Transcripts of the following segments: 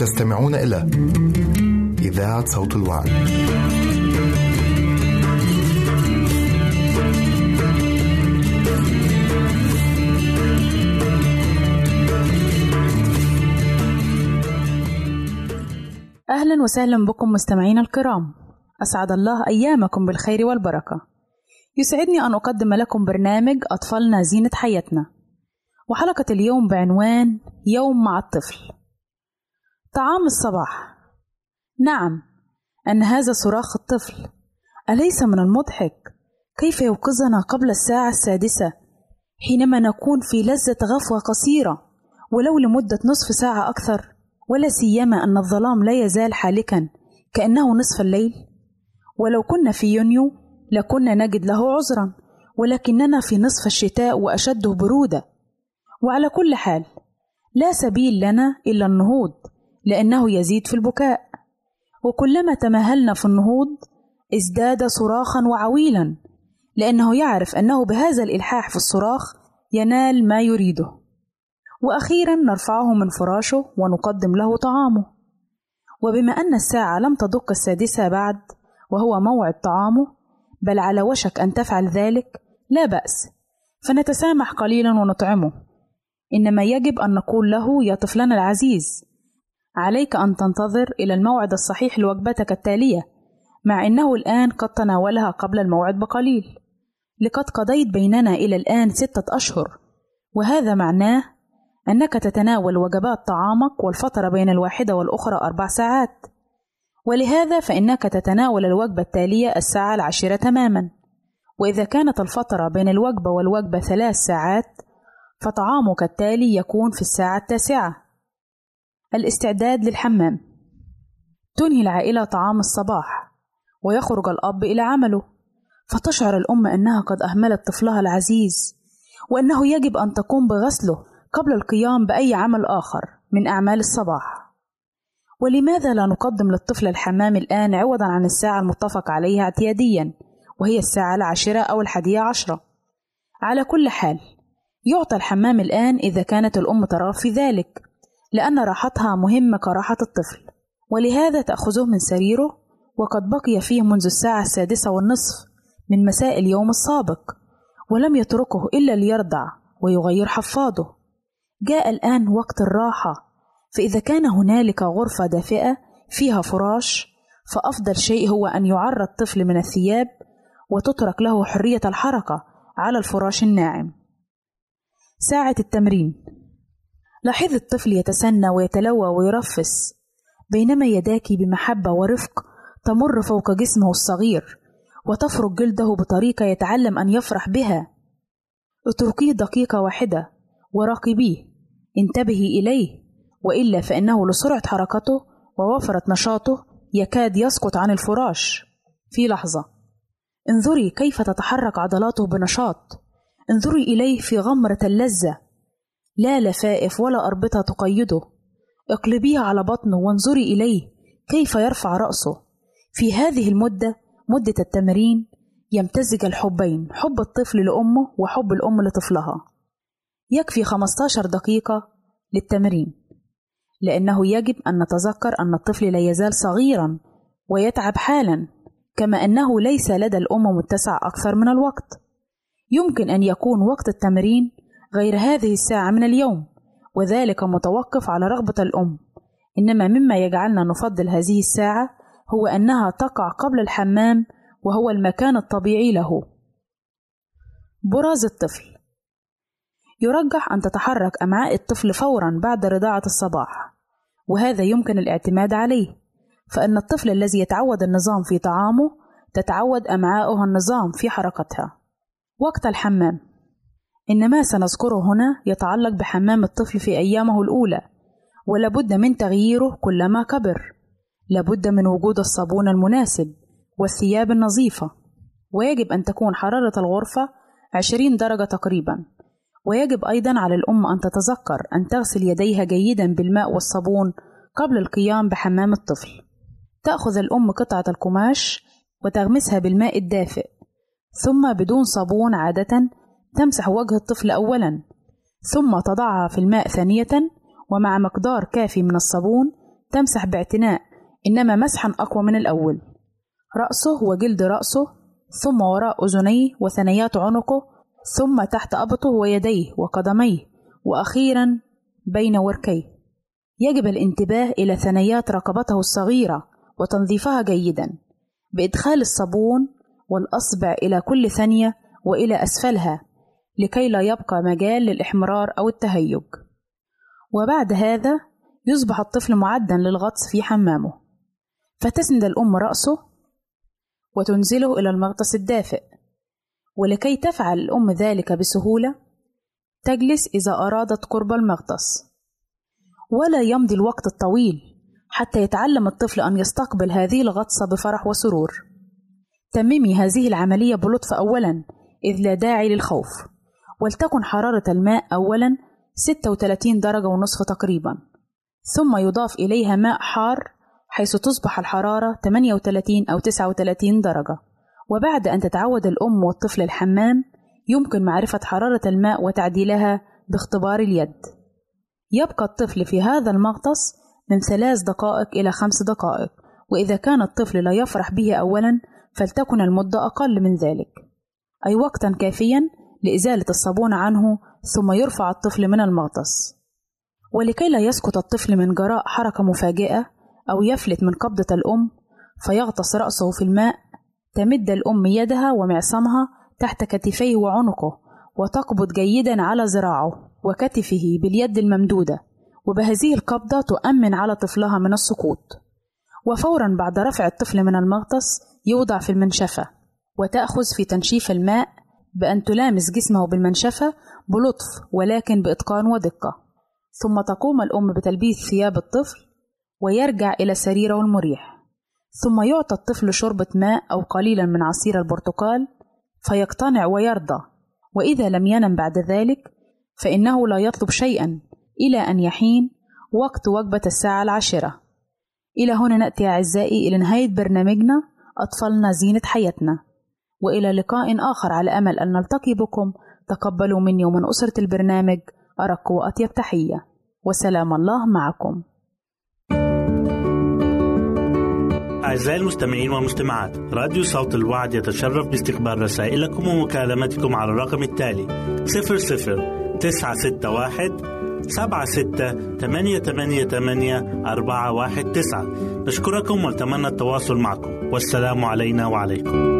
تستمعون إلى إذاعة صوت الوعد. أهلا وسهلا بكم مستمعينا الكرام. أسعد الله أيامكم بالخير والبركة. يسعدني أن أقدم لكم برنامج أطفالنا زينة حياتنا. وحلقة اليوم بعنوان يوم مع الطفل. طعام الصباح. نعم أن هذا صراخ الطفل. أليس من المضحك؟ كيف يوقظنا قبل الساعة السادسة حينما نكون في لذة غفوة قصيرة ولو لمدة نصف ساعة أكثر ولا سيما أن الظلام لا يزال حالكا كأنه نصف الليل؟ ولو كنا في يونيو لكنا نجد له عذرا ولكننا في نصف الشتاء وأشده برودة. وعلى كل حال لا سبيل لنا إلا النهوض. لأنه يزيد في البكاء. وكلما تمهلنا في النهوض ازداد صراخا وعويلا لأنه يعرف أنه بهذا الإلحاح في الصراخ ينال ما يريده. وأخيرا نرفعه من فراشه ونقدم له طعامه. وبما أن الساعة لم تدق السادسة بعد وهو موعد طعامه بل على وشك أن تفعل ذلك لا بأس فنتسامح قليلا ونطعمه. إنما يجب أن نقول له يا طفلنا العزيز عليك أن تنتظر إلى الموعد الصحيح لوجبتك التالية مع أنه الآن قد تناولها قبل الموعد بقليل. لقد قضيت بيننا إلى الآن ستة أشهر وهذا معناه أنك تتناول وجبات طعامك والفترة بين الواحدة والأخرى أربع ساعات. ولهذا فإنك تتناول الوجبة التالية الساعة العاشرة تماما. وإذا كانت الفترة بين الوجبة والوجبة ثلاث ساعات فطعامك التالي يكون في الساعة التاسعة. الاستعداد للحمام. تنهي العائلة طعام الصباح ويخرج الأب إلى عمله. فتشعر الأم أنها قد أهملت طفلها العزيز وأنه يجب أن تقوم بغسله قبل القيام بأي عمل آخر من أعمال الصباح. ولماذا لا نقدم للطفل الحمام الآن عوضا عن الساعة المتفق عليها اعتياديا وهي الساعة العاشرة أو الحادية عشرة؟ على كل حال يعطى الحمام الآن إذا كانت الأم ترغب في ذلك. لأن راحتها مهمة كراحة الطفل ولهذا تأخذه من سريره وقد بقي فيه منذ الساعة السادسة والنصف من مساء اليوم السابق ولم يتركه إلا ليرضع ويغير حفاضه جاء الآن وقت الراحة فإذا كان هنالك غرفة دافئة فيها فراش فأفضل شيء هو أن يعرى الطفل من الثياب وتترك له حرية الحركة على الفراش الناعم. ساعة التمرين لاحظ الطفل يتسنى ويتلوى ويرفس. بينما يداك بمحبة ورفق تمر فوق جسمه الصغير وتفرك جلده بطريقة يتعلم أن يفرح بها. اتركيه دقيقة واحدة وراقبيه. انتبهي إليه وإلا فإنه لسرعة حركته ووفرة نشاطه يكاد يسقط عن الفراش. في لحظة. انظري كيف تتحرك عضلاته بنشاط. انظري إليه في غمرة اللذة. لا لفائف ولا أربطة تقيده. اقلبيه على بطنه وانظري إليه كيف يرفع رأسه. في هذه المدة مدة التمرين يمتزج الحبين حب الطفل لأمه وحب الأم لطفلها. يكفي 15 دقيقة للتمرين. لأنه يجب أن نتذكر أن الطفل لا يزال صغيرا ويتعب حالا كما أنه ليس لدى الأم متسع أكثر من الوقت. يمكن أن يكون وقت التمرين غير هذه الساعة من اليوم وذلك متوقف على رغبة الأم. إنما مما يجعلنا نفضل هذه الساعة هو أنها تقع قبل الحمام وهو المكان الطبيعي له. براز الطفل. يرجح أن تتحرك أمعاء الطفل فورا بعد رضاعة الصباح وهذا يمكن الاعتماد عليه. فإن الطفل الذي يتعود النظام في طعامه تتعود أمعاؤه النظام في حركتها. وقت الحمام. إن ما سنذكره هنا يتعلق بحمام الطفل في أيامه الأولى ولابد من تغييره كلما كبر. لابد من وجود الصابون المناسب والثياب النظيفة. ويجب أن تكون حرارة الغرفة 20 درجة تقريبا. ويجب أيضا على الأم أن تتذكر أن تغسل يديها جيدا بالماء والصابون قبل القيام بحمام الطفل. تأخذ الأم قطعة القماش وتغمسها بالماء الدافئ ثم بدون صابون عادة تمسح وجه الطفل أولا ثم تضعها في الماء ثانية ومع مقدار كافي من الصابون تمسح باعتناء إنما مسحا أقوى من الأول. رأسه وجلد رأسه ثم وراء أذنيه وثنيات عنقه ثم تحت أبطه ويديه وقدميه وأخيرا بين وركيه. يجب الانتباه إلى ثنيات رقبته الصغيرة وتنظيفها جيدا بإدخال الصابون والأصبع إلى كل ثانية وإلى أسفلها. لكي لا يبقى مجال للإحمرار أو التهيج. وبعد هذا يصبح الطفل معدا للغطس في حمامه فتسند الأم رأسه وتنزله إلى المغطس الدافئ. ولكي تفعل الأم ذلك بسهولة تجلس إذا أرادت قرب المغطس. ولا يمضي الوقت الطويل حتى يتعلم الطفل أن يستقبل هذه الغطسة بفرح وسرور. تممي هذه العملية بلطف أولا إذ لا داعي للخوف. ولتكن حرارة الماء أولا 36 درجة ونصف تقريبا ثم يضاف إليها ماء حار حيث تصبح الحرارة 38 أو 39 درجة. وبعد أن تتعود الأم والطفل الحمام يمكن معرفة حرارة الماء وتعديلها باختبار اليد. يبقى الطفل في هذا المغطس من ثلاث دقائق إلى خمس دقائق وإذا كان الطفل لا يفرح به أولا فلتكن المدة أقل من ذلك. أي وقتا كافيا لإزالة الصابون عنه ثم يرفع الطفل من المغطس. ولكي لا يسقط الطفل من جراء حركة مفاجئة أو يفلت من قبضة الأم فيغطس رأسه في الماء تمد الأم يدها ومعصمها تحت كتفيه وعنقه وتقبض جيدا على ذراعه وكتفه باليد الممدودة وبهذه القبضة تؤمن على طفلها من السقوط وفورا بعد رفع الطفل من المغطس يوضع في المنشفة وتأخذ في تنشيف الماء بأن تلامس جسمه بالمنشفة بلطف ولكن بإتقان ودقة. ثم تقوم الأم بتلبيس ثياب الطفل ويرجع إلى سريره المريح. ثم يعطى الطفل شربة ماء أو قليلا من عصير البرتقال فيقتنع ويرضى. وإذا لم ينم بعد ذلك فإنه لا يطلب شيئا إلى أن يحين وقت وجبة الساعة العاشرة. إلى هنا نأتي أعزائي إلى نهاية برنامجنا أطفالنا زينة حياتنا. وإلى لقاء آخر على أمل أن نلتقي بكم. تقبلوا مني ومن أسرة البرنامج أرق وأطيب تحية. وسلام الله معكم. أعزائي المستمعين والمستمعات راديو صوت الوعد يتشرف باستقبال رسائلكم ومكالمتكم على الرقم التالي 00 961 سبعة ستة ثمانية ثمانية ثمانية أربعة واحد تسعة. نشكركم ونتمنى التواصل معكم. والسلام علينا وعليكم.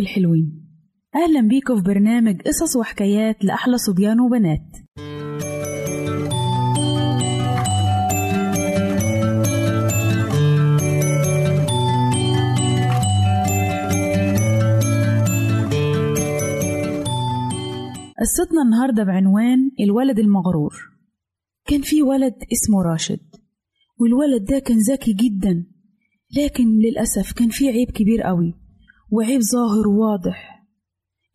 حبايبي الحلوين. أهلا بيكم في برنامج قصص وحكايات لأحلى صبيان وبنات. قصتنا النهاردة بعنوان الولد المغرور. كان في ولد اسمه راشد والولد ده كان ذكي جدا لكن للأسف كان في عيب كبير قوي. وعيب ظاهر وواضح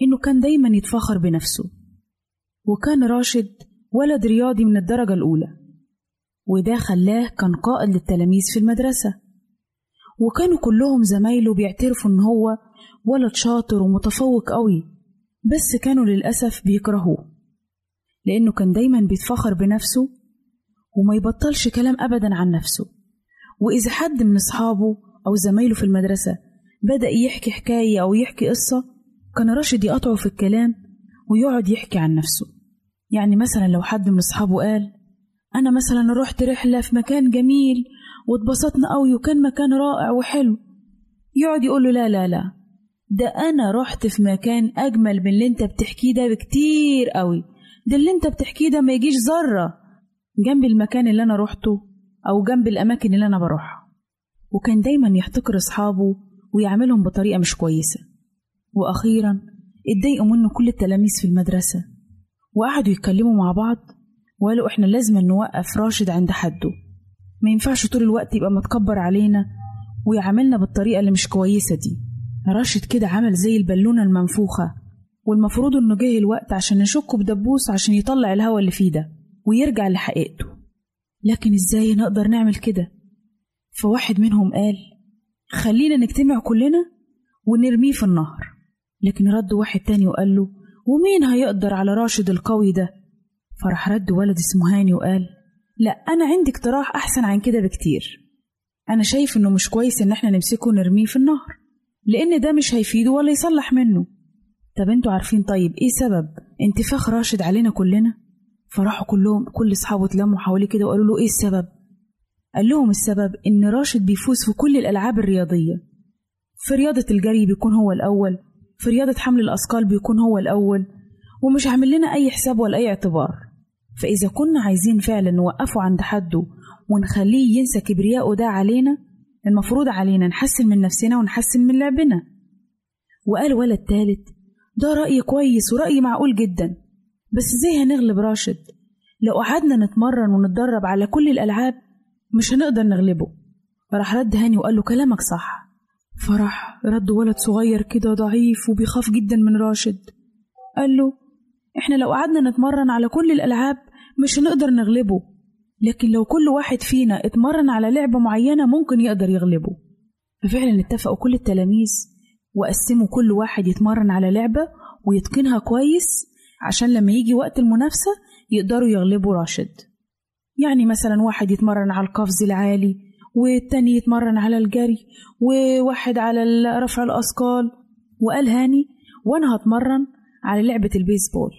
إنه كان دايما يتفاخر بنفسه وكان راشد ولد رياضي من الدرجة الأولى وده خلاه كان قائد للتلاميذ في المدرسة وكانوا كلهم زمايله بيعترفوا إن هو ولد شاطر ومتفوق قوي بس كانوا للأسف بيكرهوه لأنه كان دايما بيتفخر بنفسه وما يبطلش كلام أبدا عن نفسه وإذا حد من أصحابه أو زمايله في المدرسة بدأ يحكي حكاية أو يحكي قصة كان راشد يقطعه في الكلام ويقعد يحكي عن نفسه. يعني مثلا لو حد من أصحابه قال أنا مثلا رحت رحلة في مكان جميل واتبسطنا قوي وكان مكان رائع وحلو. يقعد يقول له لا لا لا ده أنا رحت في مكان أجمل من اللي أنت بتحكيه ده بكتير قوي. ده اللي أنت بتحكيه ده ما يجيش ذرة جنب المكان اللي أنا روحته أو جنب الأماكن اللي أنا بروحها. وكان دايما يحتقر أصحابه ويعملهم بطريقة مش كويسة. وأخيرا اتضايقوا منه كل التلاميذ في المدرسة. وقعدوا يتكلموا مع بعض وقالوا إحنا لازم نوقف راشد عند حده. ما ينفعش طول الوقت يبقى متكبر علينا ويعاملنا بالطريقة اللي مش كويسة دي. راشد كده عمل زي البالونة المنفوخة والمفروض إنه جه الوقت عشان نشكه بدبوس عشان يطلع الهوا اللي فيه ده ويرجع لحقيقته. لكن إزاي نقدر نعمل كده؟ فواحد منهم قال خلينا نجتمع كلنا ونرميه في النهر. لكن رد واحد تاني وقال له ومين هيقدر على راشد القوي ده؟ فراح رد ولد اسمه هاني وقال لا أنا عندي اقتراح أحسن عن كده بكتير. أنا شايف إنه مش كويس إن إحنا نمسكه ونرميه في النهر لأن ده مش هيفيده ولا يصلح منه. طب أنتوا عارفين طيب إيه سبب انتفاخ راشد علينا كلنا؟ فراحوا كلهم كل أصحابه اتلموا حواليه كده وقالوا له إيه السبب؟ قال لهم السبب إن راشد بيفوز في كل الألعاب الرياضية. في رياضه الجري بيكون هو الأول في رياضه حمل الأثقال بيكون هو الأول ومش عامل لنا أي حساب ولا أي اعتبار. فإذا كنا عايزين فعلا نوقفه عند حده ونخليه ينسى كبرياءه ده علينا المفروض علينا نحسن من نفسنا ونحسن من لعبنا. وقال ولد تالت ده رأي كويس ورأي معقول جدا بس إزاي هنغلب راشد؟ لو قعدنا نتمرن ونتدرب على كل الألعاب مش هنقدر نغلبه. فراح رد هاني وقال له كلامك صح. فرح رد ولد صغير كده ضعيف وبيخاف جدا من راشد. قال له إحنا لو قعدنا نتمرن على كل الألعاب مش هنقدر نغلبه. لكن لو كل واحد فينا اتمرن على لعبة معينة ممكن يقدر يغلبه. ففعلا اتفقوا كل التلاميذ وقسموا كل واحد يتمرن على لعبة ويتقنها كويس عشان لما يجي وقت المنافسة يقدروا يغلبوا راشد. يعني مثلا واحد يتمرن على القفز العالي والتاني يتمرن على الجري وواحد على رفع الأثقال. وقال هاني وأنا هتمرن على لعبة البيسبول.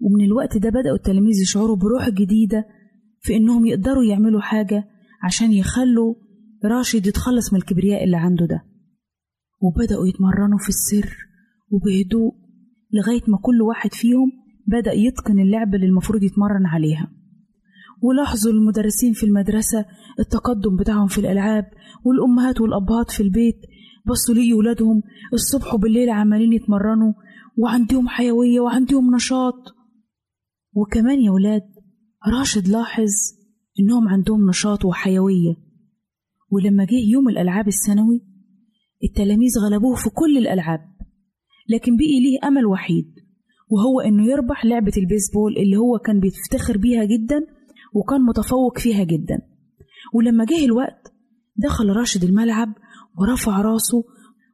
ومن الوقت ده بدأوا التلاميذ يشعروا بروح جديدة في إنهم يقدروا يعملوا حاجة عشان يخلوا راشد يتخلص من الكبرياء اللي عنده ده. وبدأوا يتمرنوا في السر وبهدوء لغاية ما كل واحد فيهم بدأ يتقن اللعبة اللي المفروض يتمرن عليها. ولاحظوا المدرسين في المدرسة التقدم بتاعهم في الألعاب والأمهات والأبهات في البيت. بصوا لي ولادهم الصبح وبالليل عمالين يتمرنوا وعندهم حيوية وعندهم نشاط. وكمان يا ولاد راشد لاحظ إنهم عندهم نشاط وحيوية. ولما جه يوم الألعاب السنوي التلاميذ غلبوه في كل الألعاب لكن بقي ليه أمل وحيد وهو إنه يربح لعبة البيسبول اللي هو كان بيفتخر بيها جدا وكان متفوق فيها جدا. ولما جه الوقت دخل راشد الملعب ورفع راسه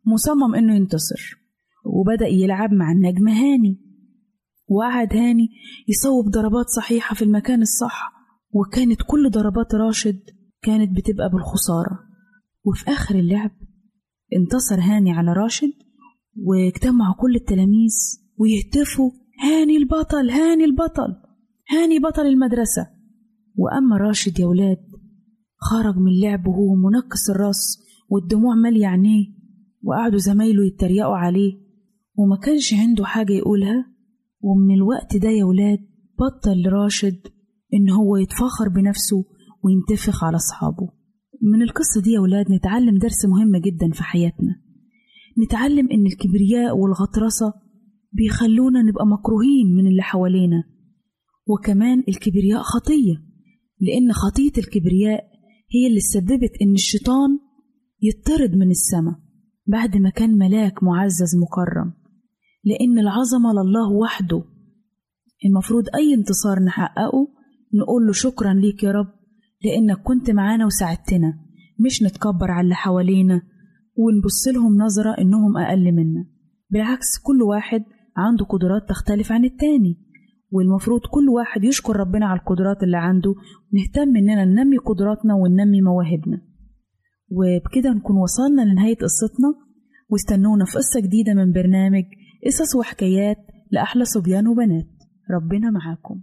مصمم إنه ينتصر. وبدأ يلعب مع النجم هاني. وقعد هاني يصوب ضربات صحيحة في المكان الصح. وكانت كل ضربات راشد كانت بتبقى بالخسارة. وفي آخر اللعب انتصر هاني على راشد واجتمعوا كل التلاميذ ويهتفوا. هاني البطل هاني البطل هاني بطل المدرسة. وأما راشد يا ولاد خرج من اللعب وهو منكس الراس والدموع مالية عينيه وقعدوا زمايله يتريقوا عليه وما كانش عنده حاجة يقولها. ومن الوقت ده يا ولاد بطل راشد إن هو يتفاخر بنفسه وينتفخ على أصحابه. من القصة دي يا ولاد نتعلم درس مهم جدا في حياتنا. نتعلم إن الكبرياء والغطرسة بيخلونا نبقى مكروهين من اللي حوالينا وكمان الكبرياء خطية. لأن خطية الكبرياء هي اللي سببت إن الشيطان يطرد من السماء بعد ما كان ملاك معزز مكرم. لأن العظمة لله وحده المفروض أي انتصار نحققه نقول له شكرا ليك يا رب لأنك كنت معانا وساعدتنا مش نتكبر على اللي حوالينا ونبص لهم نظرة إنهم أقل منا. بالعكس كل واحد عنده قدرات تختلف عن التاني. والمفروض كل واحد يشكر ربنا على القدرات اللي عنده ونهتم إننا ننمي قدراتنا وننمي مواهبنا. وبكده نكون وصلنا لنهاية قصتنا. واستنونا في قصة جديدة من برنامج قصص وحكايات لأحلى صبيان وبنات. ربنا معاكم.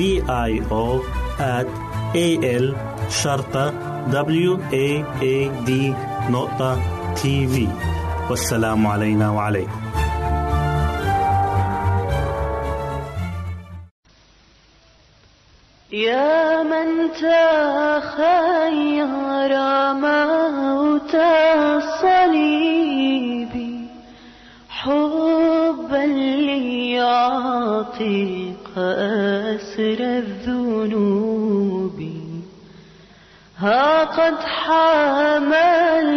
D I O at A L شرطة W A A D نقطة في والسلام علينا وعليكم. يا من تخير موت الصليب حبا ليعتق أسر الذنوب. ها قد حملت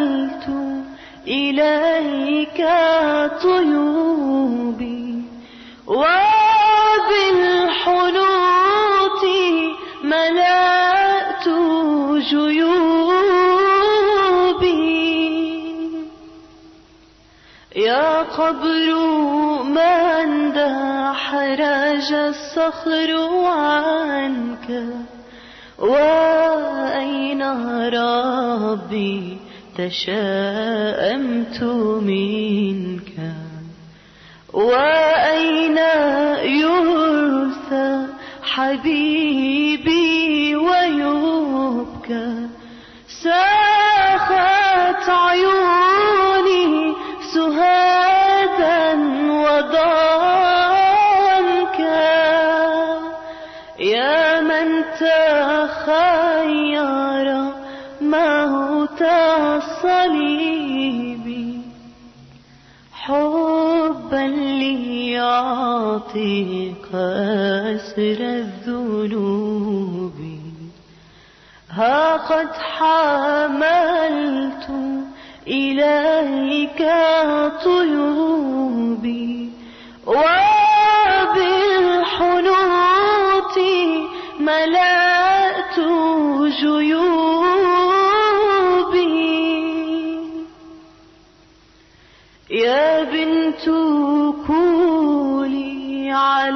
إليك طيوبي. وبالحنوط ملائكة قبر من دحرج الصخر عنك. وأين ربي تشاءمت منك؟ وأين يرثى حبيبي؟ ليعطيك أسر الذنوب. ها قد حملت إليك طيوبي وبالحنوط ملأت جيوبي. يا بنت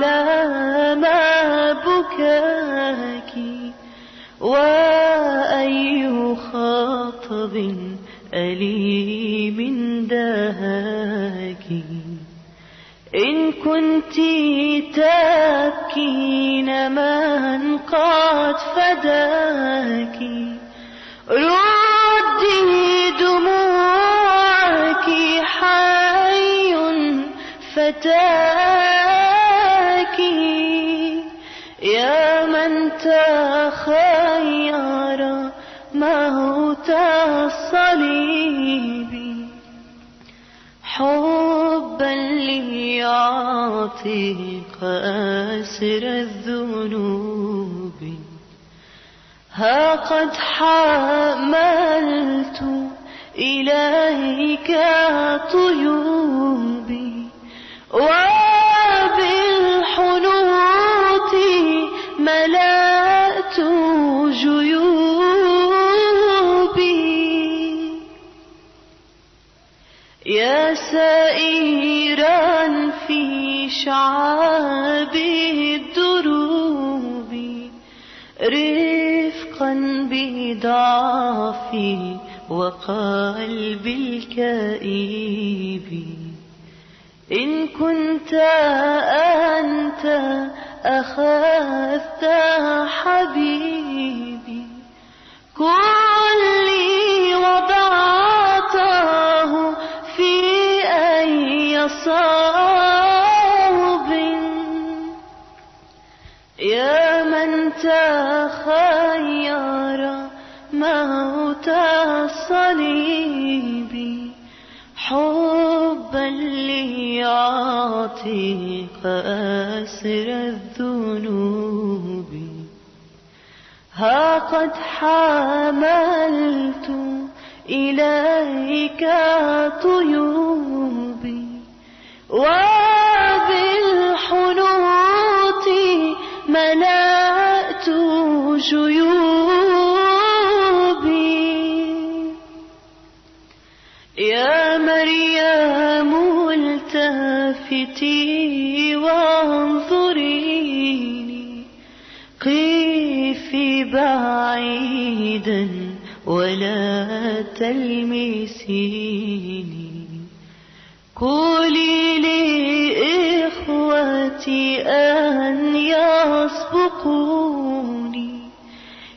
على ما بكاك وأي خاطب أليم دهاك إن كنت تبكين من قد فداك ردي دموعك حي فتاك من تخير موت الصليب حبا ليعطيك أسر الذنوب. ها قد حملت إليك طيوبي. سائرا في شعاب الدروب رفقا بضعفي وقلبي الكئيب. إن كنت أنت أخذت حبيبي كلي صوب يا من تخير موت الصليب حبا ليعطيك أسر الذنوب. ها قد حملت إليك طيوبي وبالحنوط ملأت جيوبي. يا مريم التفتي وانظريني قفي بعيدا ولا تلمسيني. قولي لإخوتي أن يسبقوني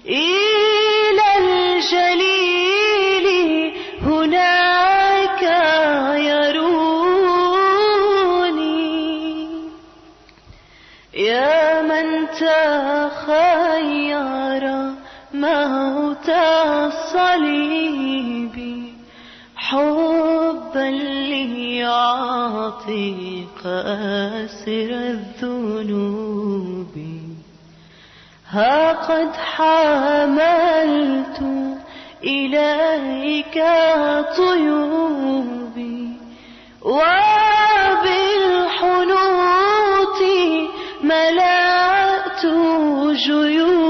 إلى الجليل هناك يروني. يا من تخير موت الصليب حبا ليعطيك أسر الذنوب. ها قد حملت إليك طيوبي وبالحنوط ملأت جيوبي.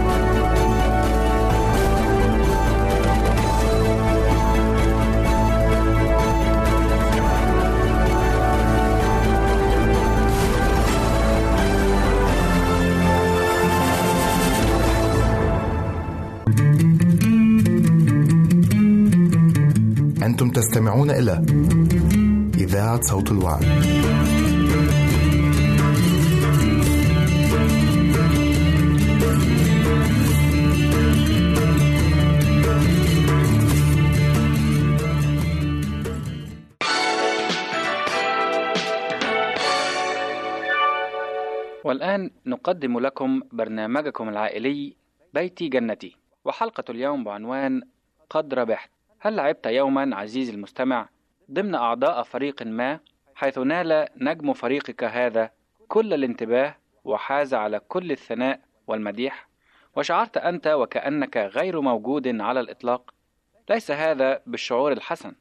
تستمعون إلى إذاعة صوت الوعد. والآن نقدم لكم برنامجكم العائلي بيتي جنتي وحلقة اليوم بعنوان قد ربحت هل لعبت يوما عزيزي المستمع ضمن أعضاء فريق ما حيث نال نجم فريقك هذا كل الانتباه وحاز على كل الثناء والمديح؟ وشعرت أنت وكأنك غير موجود على الإطلاق. ليس هذا بالشعور الحسن.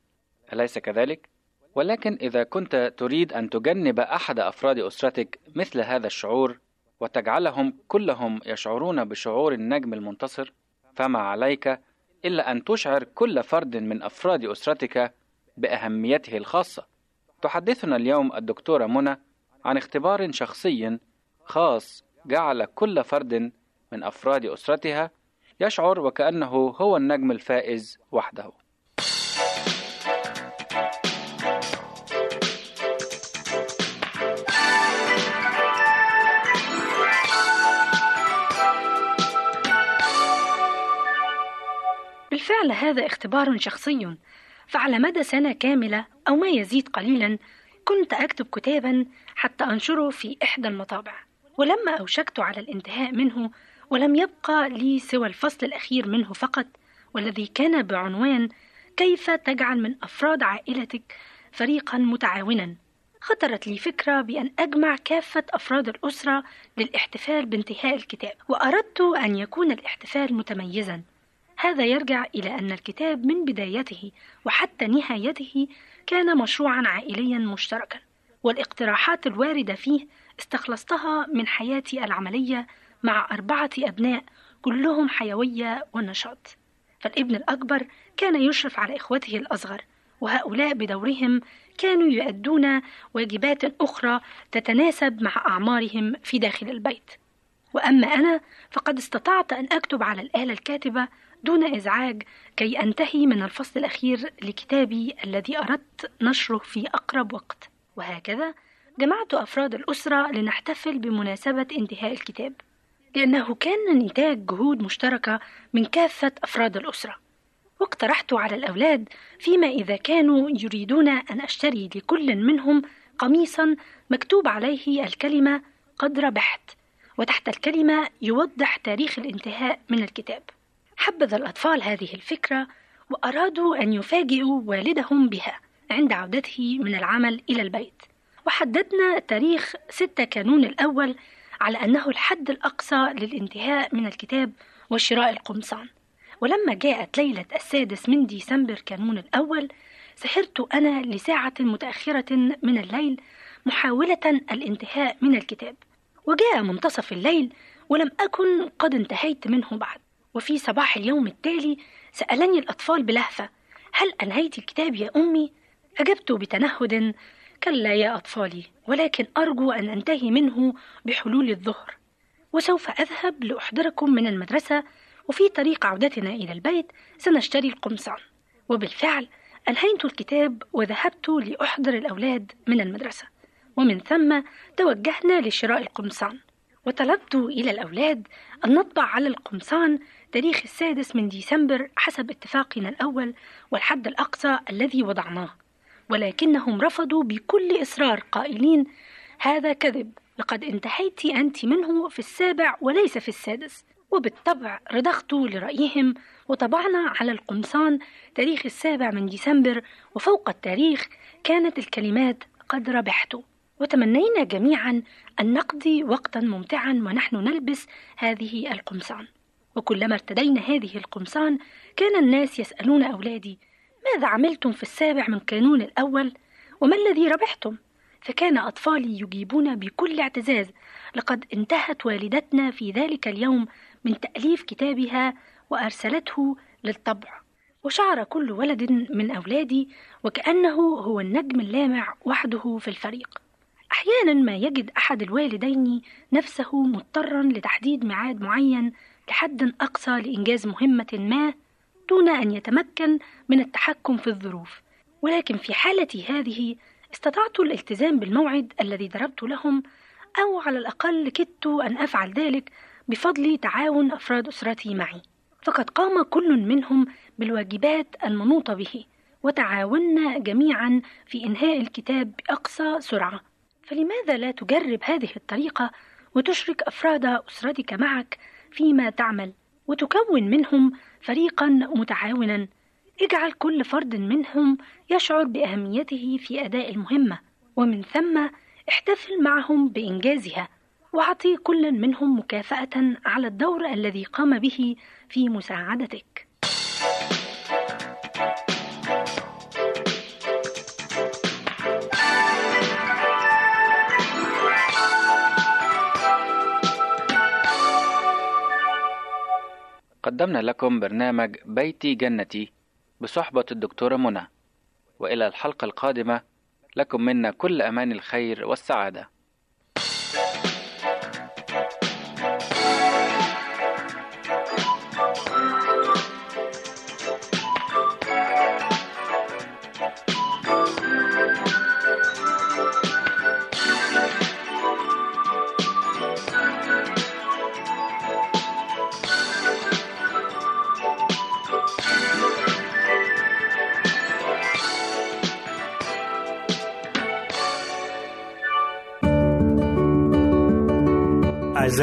أليس كذلك؟ ولكن إذا كنت تريد أن تجنب أحد أفراد أسرتك مثل هذا الشعور وتجعلهم كلهم يشعرون بشعور النجم المنتصر فما عليك إلا أن تشعر كل فرد من أفراد أسرتك بأهميته الخاصة. تحدثنا اليوم الدكتورة منى عن اختبار شخصي خاص جعل كل فرد من أفراد أسرتها يشعر وكأنه هو النجم الفائز وحده. بالفعل هذا اختبار شخصي. فعلى مدى سنة كاملة أو ما يزيد قليلا كنت أكتب كتابا حتى أنشره في إحدى المطابع. ولما أوشكت على الانتهاء منه ولم يبقى لي سوى الفصل الأخير منه فقط والذي كان بعنوان كيف تجعل من أفراد عائلتك فريقا متعاونا خطرت لي فكرة بأن أجمع كافة أفراد الأسرة للاحتفال بانتهاء الكتاب وأردت أن يكون الاحتفال متميزا. هذا يرجع إلى أن الكتاب من بدايته وحتى نهايته كان مشروعا عائليا مشتركا والاقتراحات الواردة فيه استخلصتها من حياتي العملية مع أربعة أبناء كلهم حيوية ونشاط. فالابن الأكبر كان يشرف على إخوته الأصغر وهؤلاء بدورهم كانوا يؤدون واجبات أخرى تتناسب مع أعمارهم في داخل البيت. وأما أنا فقد استطعت أن أكتب على الآلة الكاتبة دون إزعاج كي أنتهي من الفصل الأخير لكتابي الذي أردت نشره في أقرب وقت. وهكذا جمعت أفراد الأسرة لنحتفل بمناسبة انتهاء الكتاب لأنه كان نتاج جهود مشتركة من كافة أفراد الأسرة. واقترحت على الأولاد فيما إذا كانوا يريدون أن أشتري لكل منهم قميصا مكتوب عليه الكلمة قد ربحت وتحت الكلمة يوضح تاريخ الانتهاء من الكتاب. حبذ الأطفال هذه الفكرة وأرادوا أن يفاجئوا والدهم بها عند عودته من العمل إلى البيت. وحددنا تاريخ 6 كانون الأول على أنه الحد الأقصى للانتهاء من الكتاب وشراء القمصان. ولما جاءت ليلة السادس من ديسمبر كانون الأول سهرت أنا لساعة متأخرة من الليل محاولة الانتهاء من الكتاب. وجاء منتصف الليل ولم أكن قد انتهيت منه بعد. وفي صباح اليوم التالي سألني الأطفال بلهفة هل أنهيت الكتاب يا أمي؟ أجبت بتنهد. كلا يا أطفالي ولكن أرجو أن أنتهي منه بحلول الظهر. وسوف أذهب لأحضركم من المدرسة وفي طريق عودتنا إلى البيت سنشتري القمصان. وبالفعل أنهيت الكتاب وذهبت لأحضر الأولاد من المدرسة. ومن ثم توجهنا لشراء القمصان. وطلبت إلى الأولاد أن نطبع على القمصان تاريخ السادس من ديسمبر حسب اتفاقنا الأول والحد الأقصى الذي وضعناه. ولكنهم رفضوا بكل إصرار قائلين هذا كذب لقد انتهيت أنت منه في السابع وليس في السادس. وبالطبع رضخت لرأيهم وطبعنا على القمصان تاريخ السابع من ديسمبر وفوق التاريخ كانت الكلمات قد ربحت. وتمنينا جميعا أن نقضي وقتا ممتعا ونحن نلبس هذه القمصان. وكلما ارتدينا هذه القمصان كان الناس يسألون أولادي ماذا عملتم في السابع من كانون الأول؟ وما الذي ربحتم؟ فكان أطفالي يجيبون بكل اعتزاز لقد انتهت والدتنا في ذلك اليوم من تأليف كتابها وأرسلته للطبع. وشعر كل ولد من أولادي وكأنه هو النجم اللامع وحده في الفريق. أحيانا ما يجد أحد الوالدين نفسه مضطرا لتحديد ميعاد معين لحد أقصى لإنجاز مهمة ما دون أن يتمكن من التحكم في الظروف. ولكن في حالتي هذه استطعت الالتزام بالموعد الذي ضربت لهم أو على الأقل كدت أن أفعل ذلك بفضل تعاون أفراد أسرتي معي. فقد قام كل منهم بالواجبات المنوطة به وتعاوننا جميعا في إنهاء الكتاب بأقصى سرعة. فلماذا لا تجرب هذه الطريقة وتشرك أفراد أسرتك معك فيما تعمل وتكون منهم فريقا متعاونا. اجعل كل فرد منهم يشعر بأهميته في أداء المهمة ومن ثم احتفل معهم بإنجازها وأعطي كل منهم مكافأة على الدور الذي قام به في مساعدتك. قدمنا لكم برنامج بيتي جنتي بصحبة الدكتورة منى. وإلى الحلقة القادمة لكم منا كل أمان الخير والسعادة.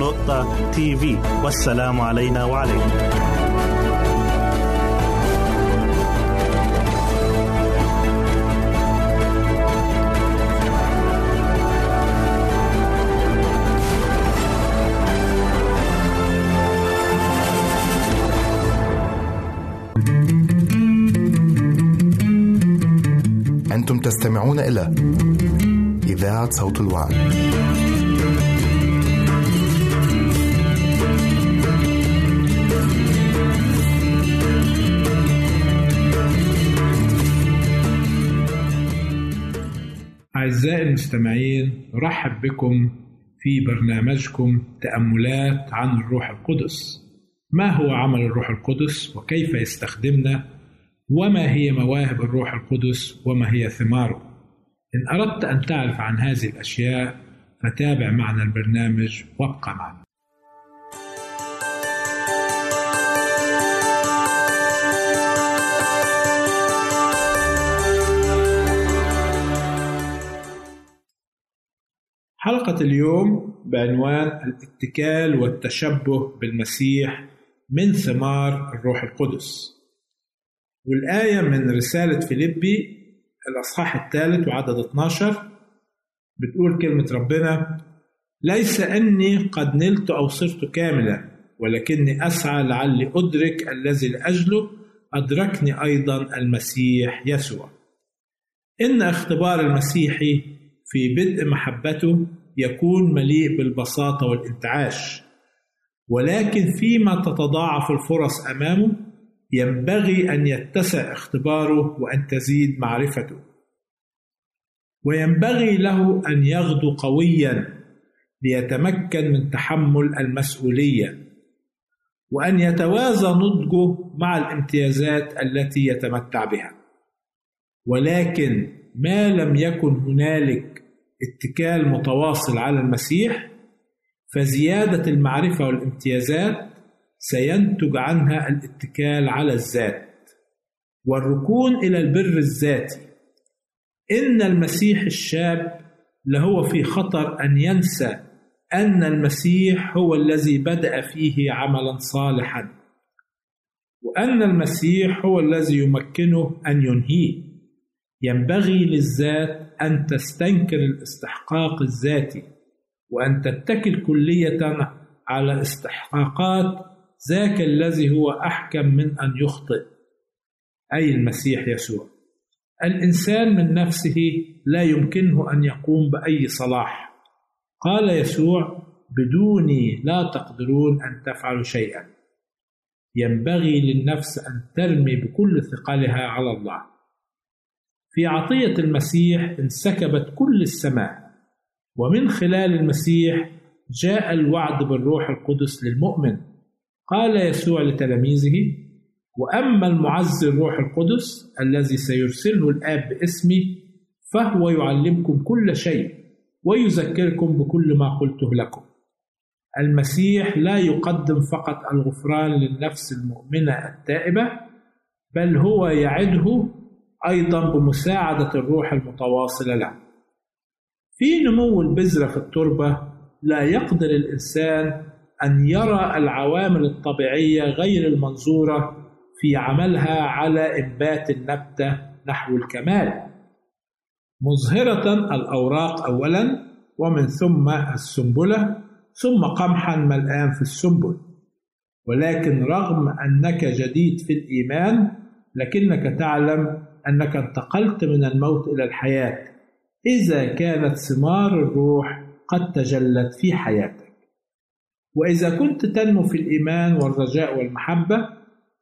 www.al-waad.tv والسلام علينا وعليكم. تستمعون إلى إذاعة صوت الوعي. أعزائي المستمعين نرحب بكم في برنامجكم تأملات عن الروح القدس ما هو عمل الروح القدس وكيف يستخدمنا وما هي مواهب الروح القدس وما هي ثماره. إن أردت أن تعرف عن هذه الأشياء فتابع معنا البرنامج وابقى معنا. حلقة اليوم بعنوان الاتكال والتشبه بالمسيح من ثمار الروح القدس. والآية من رسالة فيليبي الأصحاح الثالث وعدد 12 بتقول كلمة ربنا ليس أني قد نلت أو صرت كاملا ولكني أسعى لعلي أدرك الذي لأجله أدركني أيضا المسيح يسوع. إن اختبار المسيحي في بدء محبته يكون مليء بالبساطة والانتعاش ولكن فيما تتضاعف الفرص أمامه ينبغي أن يتسع اختباره وأن تزيد معرفته. وينبغي له أن يغدو قويا ليتمكن من تحمل المسؤولية وأن يتوازى نضجه مع الامتيازات التي يتمتع بها. ولكن ما لم يكن هنالك اتكال متواصل على المسيح فزيادة المعرفة والامتيازات سينتج عنها الاتكال على الذات والركون إلى البر الذاتي. إن المسيح الشاب لهو في خطر أن ينسى أن المسيح هو الذي بدأ فيه عملا صالحا وأن المسيح هو الذي يمكنه أن ينهيه. ينبغي للذات أن تستنكر الاستحقاق الذاتي وأن تتكل كلية على استحقاقات ذاك الذي هو أحكم من أن يخطئ أي المسيح يسوع. الإنسان من نفسه لا يمكنه أن يقوم بأي صلاح. قال يسوع بدوني لا تقدرون أن تفعلوا شيئا. ينبغي للنفس أن ترمي بكل ثقلها على الله. في عطية المسيح انسكبت كل السماء ومن خلال المسيح جاء الوعد بالروح القدس للمؤمن. قال يسوع لتلاميذه وأما المعزي الروح القدس الذي سيرسله الآب باسمي فهو يعلمكم كل شيء ويذكركم بكل ما قلته لكم. المسيح لا يقدم فقط الغفران للنفس المؤمنة التائبة بل هو يعده أيضا بمساعدة الروح المتواصلة له. في نمو البذرة في التربة لا يقدر الإنسان أن يرى العوامل الطبيعية غير المنظورة في عملها على إنبات النبتة نحو الكمال. مظهرة الأوراق اولا ومن ثم السنبلة ثم قمحا ملآن في السنبل. ولكن رغم أنك جديد في الإيمان لكنك تعلم أنك انتقلت من الموت إلى الحياة إذا كانت ثمار الروح قد تجلت في حياتك. وإذا كنت تنمو في الإيمان والرجاء والمحبة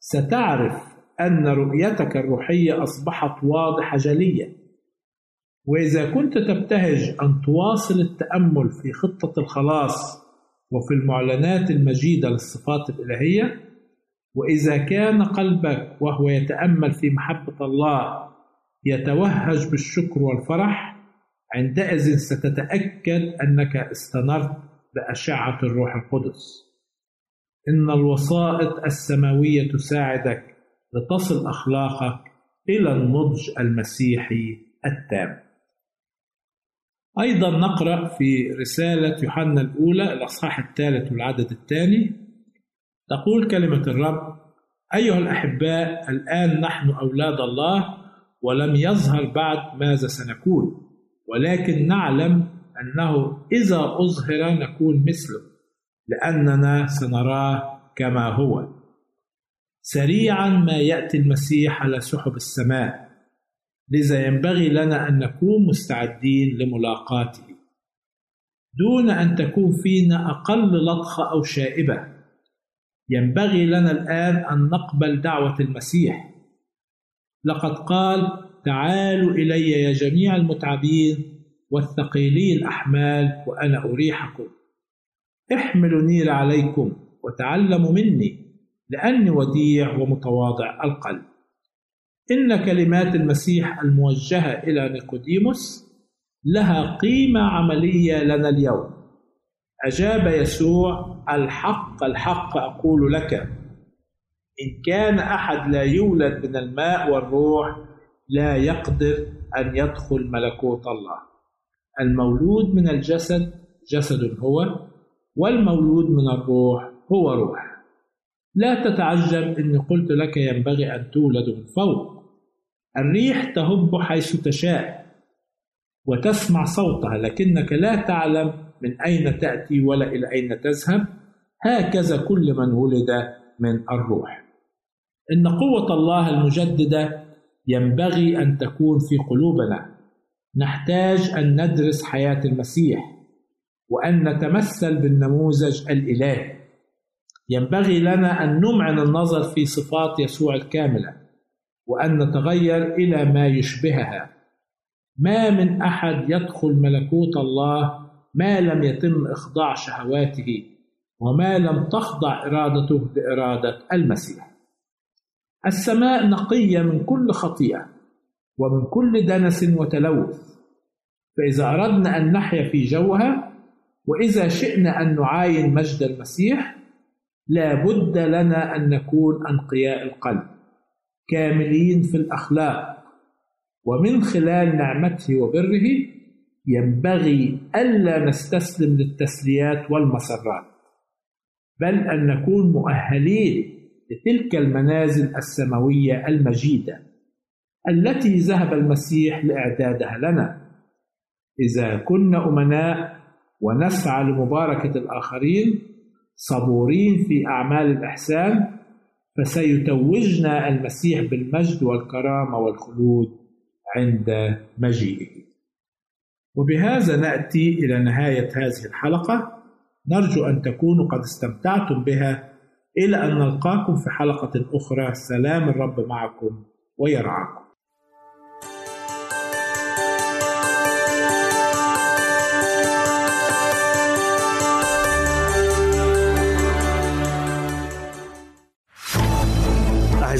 ستعرف أن رؤيتك الروحية أصبحت واضحة جلية وإذا كنت تبتهج أن تواصل التأمل في خطة الخلاص وفي المعلنات المجيدة للصفات الإلهية وإذا كان قلبك وهو يتأمل في محبة الله يتوهج بالشكر والفرح عندئذ ستتأكد أنك استنرت بأشعة الروح القدس إن الوسائط السماوية تساعدك لتصل أخلاقك إلى النضج المسيحي التام. أيضا نقرأ في رسالة يوحنا الأولى الأصحاح الثالث والعدد الثاني تقول كلمة الرب: أيها الأحباء الآن نحن أولاد الله ولم يظهر بعد ماذا سنكون، ولكن نعلم أنه إذا أظهر نكون مثله، لأننا سنراه كما هو. سريعا ما يأتي المسيح على سحب السماء لذا ينبغي لنا أن نكون مستعدين لملاقاته دون أن تكون فينا أقل لطخة أو شائبة ينبغي لنا الآن أن نقبل دعوة المسيح لقد قال تعالوا إلي يا جميع المتعبين والثقيلي الأحمال وأنا أريحكم. احملوا نير عليكم وتعلموا مني لأني وديع ومتواضع القلب. إن كلمات المسيح الموجهة إلى نيقوديموس لها قيمة عملية لنا اليوم. أجاب يسوع الحق الحق أقول لك. إن كان أحد لا يولد من الماء والروح لا يقدر أن يدخل ملكوت الله. المولود من الجسد جسد هو والمولود من الروح هو روح. لا تتعجب إني قلت لك ينبغي أن تولد من فوق. الريح تهب حيث تشاء وتسمع صوتها لكنك لا تعلم من أين تأتي ولا إلى أين تذهب. هكذا كل من ولد من الروح. إن قوة الله المجددة ينبغي أن تكون في قلوبنا. نحتاج أن ندرس حياة المسيح وأن نتمثل بالنموذج الإلهي. ينبغي لنا أن نمعن النظر في صفات يسوع الكاملة وأن نتغير إلى ما يشبهها. ما من أحد يدخل ملكوت الله ما لم يتم إخضاع شهواته وما لم تخضع إرادته لإرادة المسيح. السماء نقية من كل خطيئة. ومن كل دنس وتلوث. فإذا أردنا أن نحيا في جوها وإذا شئنا أن نعاين مجد المسيح لا بد لنا أن نكون أنقياء القلب كاملين في الأخلاق. ومن خلال نعمته وبره ينبغي ألا نستسلم للتسليات والمسرات بل أن نكون مؤهلين لتلك المنازل السماوية المجيدة. التي ذهب المسيح لإعدادها لنا. إذا كنا أمناء ونسعى لمباركة الآخرين صبورين في أعمال الإحسان فسيتوجنا المسيح بالمجد والكرامة والخلود عند مجيئه. وبهذا نأتي إلى نهاية هذه الحلقة. نرجو أن تكونوا قد استمتعتم بها. إلى أن نلقاكم في حلقة أخرى. سلام الرب معكم ويرعاكم.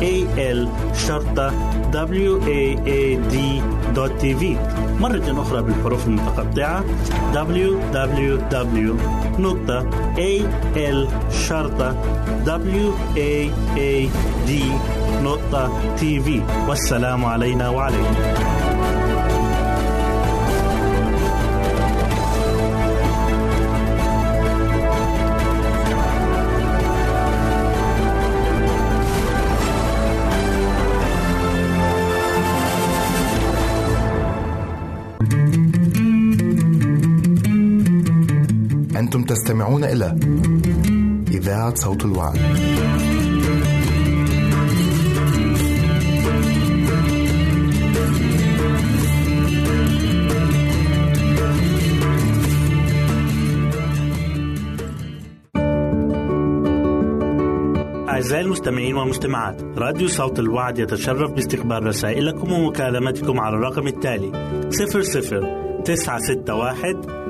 www.al waad.tv مرة أخرى بالحروف المتقطعة. Www.al-waad.tv والسلام علينا وعليكم. تستمعون إلى إذاعة صوت الوعد. أعزائي المستمعين والمستمعات راديو صوت الوعد يتشرف باستقبال رسائلكم ومكالمتكم على الرقم التالي 00 961